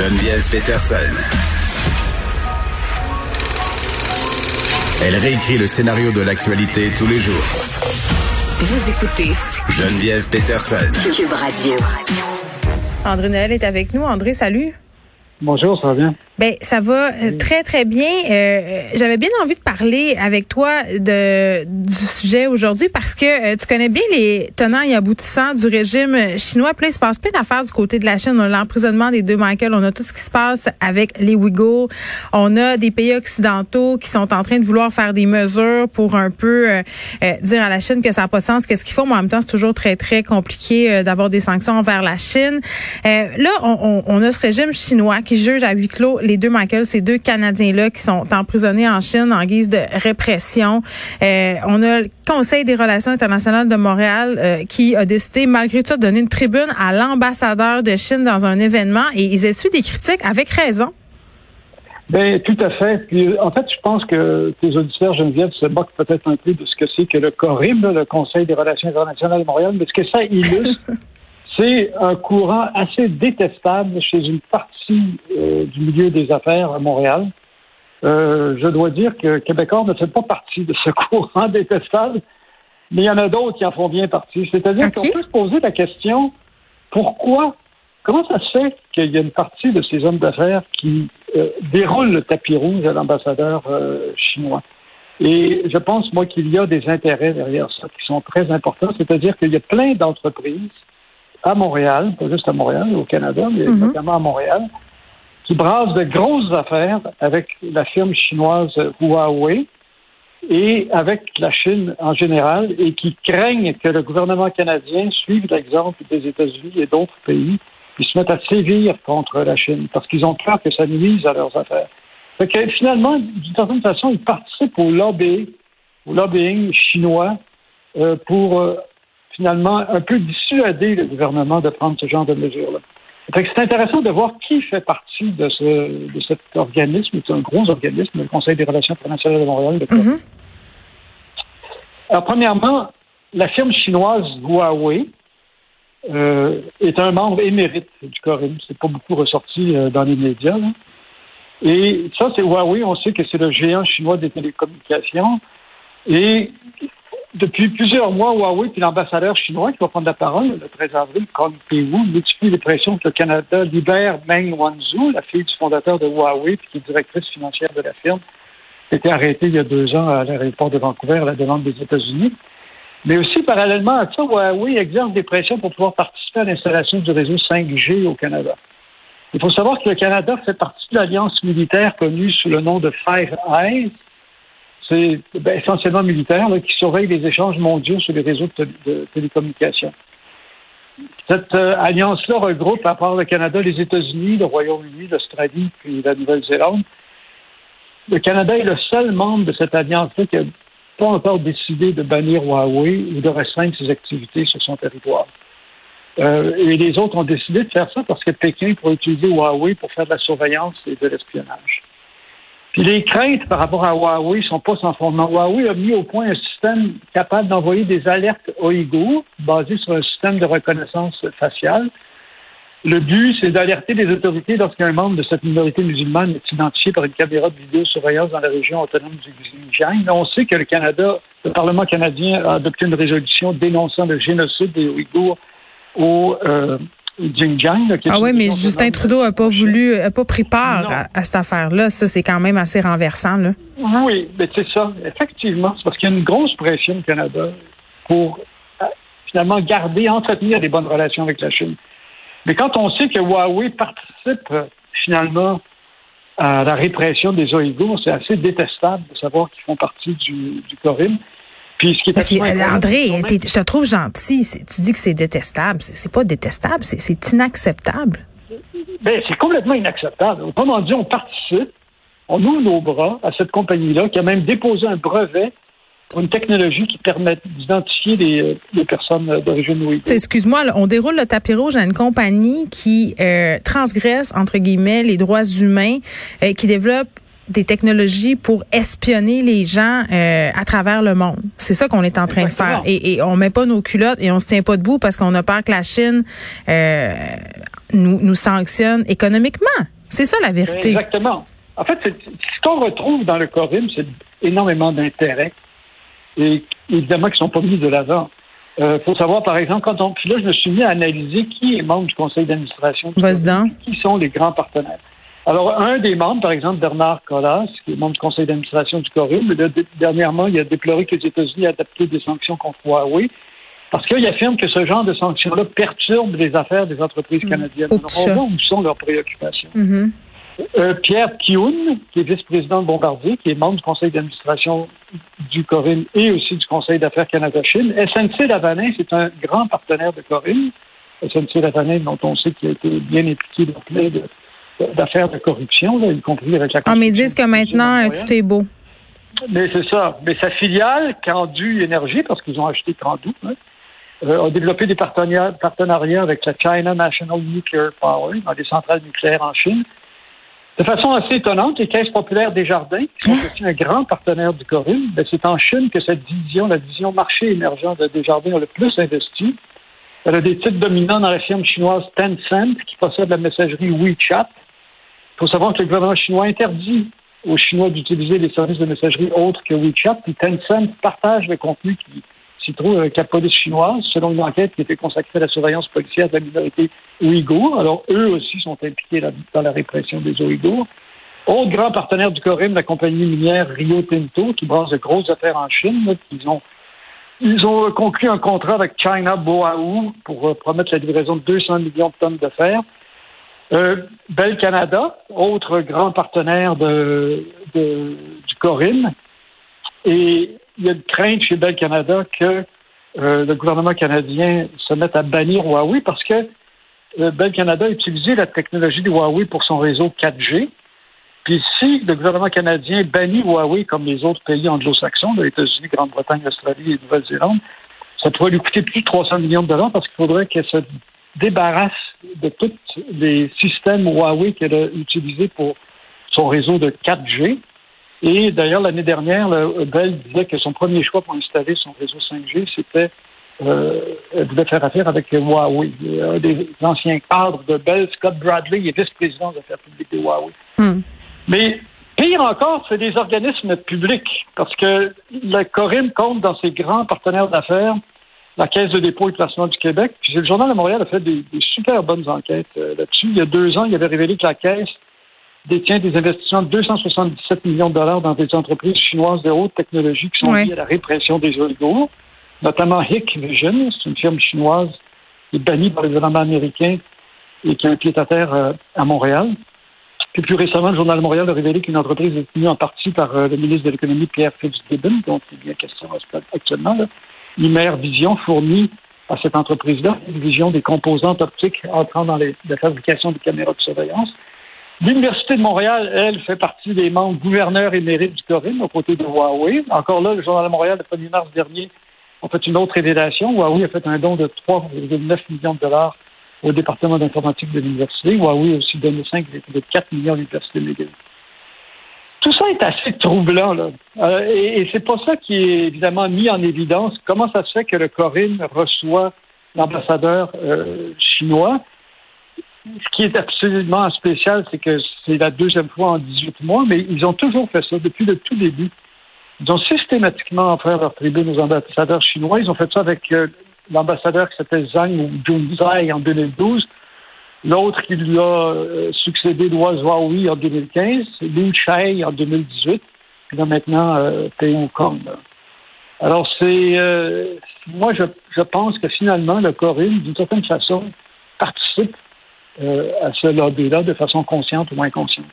Geneviève Peterson. Elle réécrit le scénario de l'actualité tous les jours. Vous écoutez Geneviève Peterson. Cube Radio. André Noël est avec nous. André, salut. Bonjour, ça va bien? Ben ça va euh, très très bien. Euh, J'avais bien envie de parler avec toi de du sujet aujourd'hui parce que euh, tu connais bien les tenants et aboutissants du régime chinois. Puis là, il se passe plein d'affaires du côté de la Chine. On a l'emprisonnement des deux Michael, on a tout ce qui se passe avec les Ouïghours. On a des pays occidentaux qui sont en train de vouloir faire des mesures pour un peu euh, dire à la Chine que ça n'a pas de sens, qu'est-ce qu'il faut. Mais en même temps, c'est toujours très très compliqué d'avoir des sanctions envers la Chine. là, on, on, on a ce régime chinois qui juge à huis clos les deux Michael, ces deux Canadiens-là qui sont emprisonnés en Chine en guise de répression. Euh, on a le Conseil des relations internationales de Montréal euh, qui a décidé, malgré tout, de donner une tribune à l'ambassadeur de Chine dans un événement et ils essuient des critiques avec raison. Ben, tout à fait. Puis, en fait, je pense que tes auditeurs, Geneviève, se moquent peut-être un peu de ce que c'est que le CORIM, le Conseil des relations internationales de Montréal, mais ce que ça illustre, c'est un courant assez détestable chez une partie euh, du milieu des affaires à Montréal. Euh, je dois dire que Québécois ne fait pas partie de ce courant détestable, mais il y en a d'autres qui en font bien partie. C'est-à-dire qu'on peut se poser la question pourquoi, comment ça se fait qu'il y a une partie de ces hommes d'affaires qui euh, déroulent le tapis rouge à l'ambassadeur chinois? Et je pense, moi, qu'il y a des intérêts derrière ça qui sont très importants, c'est-à-dire qu'il y a plein d'entreprises à Montréal, pas juste à Montréal, au Canada, mais mhm. notamment à Montréal, qui brassent de grosses affaires avec la firme chinoise Huawei et avec la Chine en général et qui craignent que le gouvernement canadien suive l'exemple des États-Unis et d'autres pays qui se mettent à sévir contre la Chine parce qu'ils ont peur que ça nuise à leurs affaires. Fait que finalement, d'une certaine façon, ils participent au lobbying, au lobbying chinois euh, pour euh, finalement un peu dissuader le gouvernement de prendre ce genre de mesures-là. C'est intéressant de voir qui fait partie de, ce, de cet organisme. C'est un gros organisme, le Conseil des relations internationales de Montréal. Mm-hmm. Alors, premièrement, la firme chinoise Huawei euh, est un membre émérite du CORIM. C'est pas beaucoup ressorti euh, dans les médias. Et ça, c'est Huawei. On sait que c'est le géant chinois des télécommunications. Et depuis plusieurs mois, Huawei et l'ambassadeur chinois qui va prendre la parole le 13 avril, Kong Pei multiplie les pressions que le Canada libère Meng Wanzhou, la fille du fondateur de Huawei qui est directrice financière de la firme, qui a été arrêtée il y a deux ans à l'aéroport de Vancouver à la demande des États-Unis. Mais aussi, parallèlement à ça, Huawei exerce des pressions pour pouvoir participer à l'installation du réseau 5G au Canada. Il faut savoir que le Canada fait partie de l'alliance militaire connue sous le nom de Five Eyes, c'est ben, essentiellement militaire, qui surveille les échanges mondiaux sur les réseaux de, télécommunications. Cette euh, alliance-là regroupe, à part le Canada, les États-Unis, le Royaume-Uni, l'Australie, puis la Nouvelle-Zélande. Le Canada est le seul membre de cette alliance-là qui n'a pas encore décidé de bannir Huawei ou de restreindre ses activités sur son territoire. Euh, et les autres ont décidé de faire ça parce que Pékin pourrait utiliser Huawei pour faire de la surveillance et de l'espionnage. Puis les craintes par rapport à Huawei sont pas sans fondement. Huawei a mis au point un système capable d'envoyer des alertes Ouïghours basé sur un système de reconnaissance faciale. Le but, c'est d'alerter les autorités lorsqu'un membre de cette minorité musulmane est identifié par une caméra de vidéosurveillance dans la région autonome du Xinjiang. On sait que le Canada, le Parlement canadien a adopté une résolution dénonçant le génocide des Ouïghours au, euh, ah oui, mais Justin Trudeau n'a pas voulu, a pas pris part à, cette affaire-là. Ça, c'est quand même assez renversant. Là. Oui, mais c'est ça. Effectivement, c'est parce qu'il y a une grosse pression au Canada pour euh, finalement garder, entretenir des bonnes relations avec la Chine. Mais quand on sait que Huawei participe finalement à la répression des Ouïghours, c'est assez détestable de savoir qu'ils font partie du, du Corim. Puis André, je te trouve gentil. Tu dis que c'est détestable. C'est pas détestable, c'est inacceptable. Ben, c'est complètement inacceptable. Autrement dit, on participe, on ouvre nos bras à cette compagnie-là qui a même déposé un brevet pour une technologie qui permet d'identifier les, les, personnes d'origine ouïghour. Excuse-moi, on déroule le tapis rouge à une compagnie qui euh, transgresse, entre guillemets, les droits humains, euh, qui développe des technologies pour espionner les gens euh, à travers le monde. C'est ça qu'on est en train de faire. Et, et on met pas nos culottes et on se tient pas debout parce qu'on a peur que la Chine euh, nous, nous sanctionne économiquement. C'est ça la vérité. Exactement. En fait, ce qu'on retrouve dans le Corim, c'est énormément d'intérêts et évidemment qui sont pas mis de l'avant. Il euh, faut savoir, par exemple, quand on. Puis là, je me suis mis à analyser qui est membre du conseil d'administration. Qui sont les grands partenaires. Alors, un des membres, par exemple, Bernard Collas, qui est membre du conseil d'administration du Corim, dernièrement, il a déploré que les États-Unis aient adapté des sanctions contre Huawei parce qu'il affirme que ce genre de sanctions-là perturbe les affaires des entreprises mmh. canadiennes. Alors, on voit où sont leurs préoccupations. Mmh. Euh, Pierre Kioun, qui est vice-président de Bombardier, qui est membre du conseil d'administration du Corinne et aussi du conseil d'affaires Canada-Chine. SNC-Lavanin, c'est un grand partenaire de Corinne. SNC-Lavanin, dont on sait qu'il a été bien impliqué dans plein d'affaires de corruption, y compris avec la Ah, mais ils disent que maintenant, tout est beau. Mais c'est ça. Mais sa filiale, Candu Énergie, parce qu'ils ont acheté Candu, hein, euh, a développé des partenariats avec la China National Nuclear Power, dans des centrales nucléaires en Chine. De façon assez étonnante, les caisses populaires des jardins, qui sont aussi un grand partenaire du Corinne, ben, c'est en Chine que cette division, la division marché émergent de Desjardins, a le plus investi. Elle a des titres dominants dans la firme chinoise Tencent, qui possède la messagerie WeChat. Il faut savoir que le gouvernement chinois interdit aux Chinois d'utiliser des services de messagerie autres que WeChat, puis Tencent partage le contenu qui s'y trouve avec la police chinoise, selon une enquête qui était consacrée à la surveillance policière de la minorité ouïghour. Alors, eux aussi sont impliqués dans la répression des Ouïghours. Autre grand partenaire du Corim, la compagnie minière Rio Tinto, qui brasse de grosses affaires en Chine. ils ont ils ont conclu un contrat avec China Boaou pour euh, promettre la livraison de 200 millions de tonnes de fer. Euh, Bel Canada, autre grand partenaire de, du Corim. Et il y a une crainte chez Bell Canada que euh, le gouvernement canadien se mette à bannir Huawei parce que euh, Bell Canada a utilisé la technologie de Huawei pour son réseau 4G. Puis si le gouvernement canadien bannit Huawei comme les autres pays anglo-saxons, les États-Unis, Grande-Bretagne, Australie et Nouvelle-Zélande, ça pourrait lui coûter plus de 300 millions de dollars parce qu'il faudrait qu'elle se débarrasse de tous les systèmes Huawei qu'elle a utilisés pour son réseau de 4G. Et d'ailleurs, l'année dernière, Bell disait que son premier choix pour installer son réseau 5G, c'était euh, elle voulait faire affaire avec Huawei. Un des anciens cadres de Bell, Scott Bradley, est vice-président des affaires publiques de Huawei. Hmm. Mais pire encore, c'est des organismes publics, parce que la Corinne compte dans ses grands partenaires d'affaires la Caisse de dépôt et de placement du Québec. Puis le Journal de Montréal a fait des, super bonnes enquêtes euh, là-dessus. Il y a deux ans, il avait révélé que la Caisse détient des investissements de 277 millions de dollars dans des entreprises chinoises de haute technologie qui sont liées à la répression des Ouïghours, notamment Hikvision, c'est une firme chinoise qui est bannie par le gouvernement américain et qui a un pied à terre euh, à Montréal. Puis plus récemment, le Journal de Montréal a révélé qu'une entreprise est tenue en partie par euh, le ministre de l'Économie, Pierre Fitzgibbon, dont il est bien question actuellement. Là. Imer Vision fournit à cette entreprise-là une vision des composantes optiques entrant dans la fabrication des caméras de surveillance. L'Université de Montréal, elle, fait partie des membres gouverneurs émérites du Corinne, aux côtés de Huawei. Encore là, le Journal de Montréal, le 1er mars dernier, a fait une autre révélation. Huawei a fait un don de 3,9 millions de dollars au département d'informatique de l'université. Huawei a aussi donné 5,4 millions à l'université McGill. Tout ça est assez troublant, là. Euh, et, c'est pas ça qui est évidemment mis en évidence. Comment ça se fait que le Corinne reçoit l'ambassadeur euh, chinois? ce qui est absolument spécial, c'est que c'est la deuxième fois en 18 mois, mais ils ont toujours fait ça depuis le tout début. Ils ont systématiquement offert leur tribune aux ambassadeurs chinois. Ils ont fait ça avec euh, l'ambassadeur qui s'appelle Zhang ou Junzai en 2012, l'autre qui lui a euh, succédé, Lois Huawei en 2015, Liu Chai en 2018, puis là maintenant euh, Pei Kong. Alors c'est, euh, moi je, je pense que finalement le Coréen, d'une certaine façon, participe euh, à ce lobby-là de façon consciente ou inconsciente?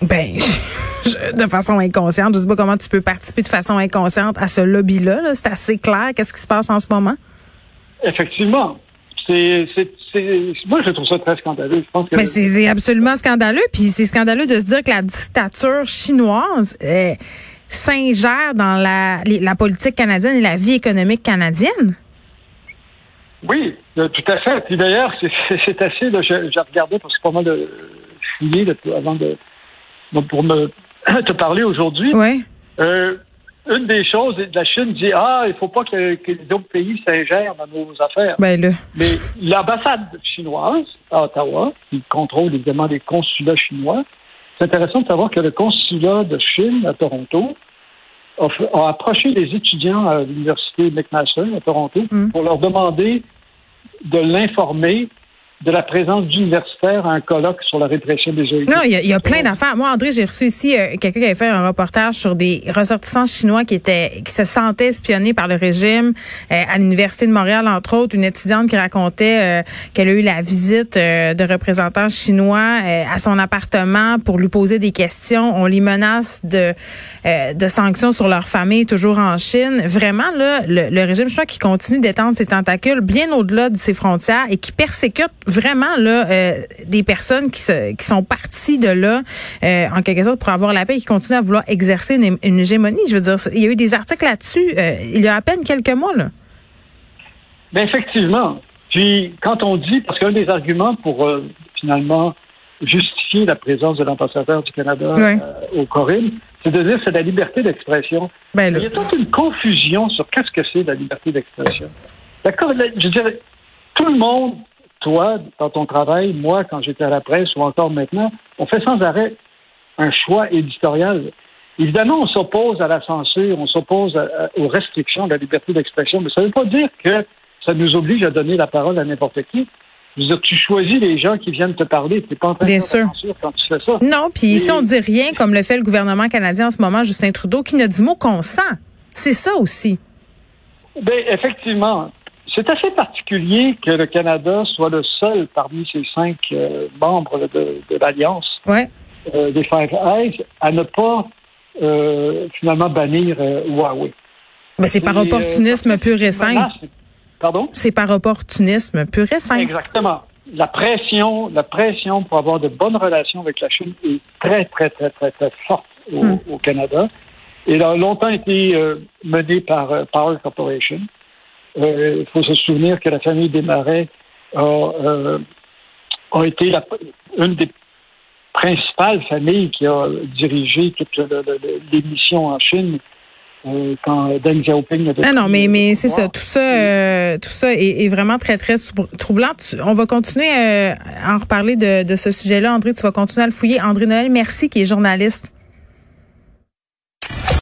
Ben, de façon inconsciente. Je ne sais pas comment tu peux participer de façon inconsciente à ce lobby-là. c'est assez clair. Qu'est-ce qui se passe en ce moment? Effectivement. C'est, moi, je trouve ça très scandaleux. Mais c'est, absolument scandaleux. Puis c'est scandaleux de se dire que la dictature chinoise euh, s'ingère dans la, la politique canadienne et la vie économique canadienne. Oui, euh, tout à fait. Puis d'ailleurs, c'est assez, là, j'ai regardé parce que pas mal de fouiller avant de, pour me te parler aujourd'hui. Oui. Euh, une des choses, la Chine dit Ah, il faut pas que, que les autres pays s'ingèrent dans nos affaires. Ben là. Mais l'ambassade chinoise à Ottawa, qui contrôle évidemment les consulats chinois, c'est intéressant de savoir que le consulat de Chine à Toronto a, a approché les étudiants à l'université McMaster à Toronto Mm. pour leur demander de l'informer de la présence d'universitaires à un colloque sur la répression des OIG. Non, il y a, plein d'affaires. Moi, André, j'ai reçu ici euh, quelqu'un qui avait fait un reportage sur des ressortissants chinois qui étaient qui se sentaient espionnés par le régime euh, à l'université de Montréal, entre autres. Une étudiante qui racontait euh, qu'elle a eu la visite de représentants chinois à son appartement pour lui poser des questions. On les menace de de sanctions sur leur famille, toujours en Chine. Vraiment, là, le, le régime chinois qui continue d'étendre ses tentacules bien au-delà de ses frontières et qui persécute vraiment là euh, des personnes qui se qui sont parties de là euh, en quelque sorte pour avoir la paix et qui continuent à vouloir exercer une, une hégémonie. Je veux dire, il y a eu des articles là-dessus euh, il y a à peine quelques mois là. Ben effectivement. Puis quand on dit, parce qu'un des arguments pour finalement justifier la présence de l'ambassadeur du Canada au Corinne, c'est de dire que c'est la liberté d'expression. Ben Il y a toute une confusion sur qu'est-ce que c'est la liberté d'expression. D'accord, je dirais, tout le monde, toi, dans ton travail, moi, quand j'étais à la presse ou encore maintenant, on fait sans arrêt un choix éditorial. Évidemment, on s'oppose à la censure, on s'oppose aux restrictions de la liberté d'expression, mais ça ne veut pas dire que ça nous oblige à donner la parole à n'importe qui. Je veux dire, tu choisis les gens qui viennent te parler. Tu n'es pas en train Bien de sûr. censure quand tu fais ça. Non, puis ici on dit rien comme le fait le gouvernement canadien en ce moment, Justin Trudeau, qui ne dit mot qu'on sent. C'est ça aussi. Ben, effectivement. C'est assez particulier que le Canada soit le seul parmi ces cinq euh, membres de, de l'Alliance Ouais. euh, des Five Eyes à ne pas euh, finalement bannir Huawei. Mais c'est par opportunisme pur et simple. Pardon? C'est par opportunisme pur et simple. Exactement. La pression, la pression pour avoir de bonnes relations avec la Chine est très, très, très, très, très forte au, Hmm. au Canada. Et elle a longtemps été menée par Power Corporation. Euh, Il faut se souvenir que la famille Desmarais a, euh, a été la- une des principales familles qui a dirigé toute l'émission en Chine euh, quand Deng Xiaoping a Ah non, mais mais c'est ça, tout ça, euh, tout ça est, est vraiment très très troublant. Tu- on va continuer euh, à en reparler de, de ce sujet-là, André. Tu vas continuer à le fouiller. André Noël, merci, qui est journaliste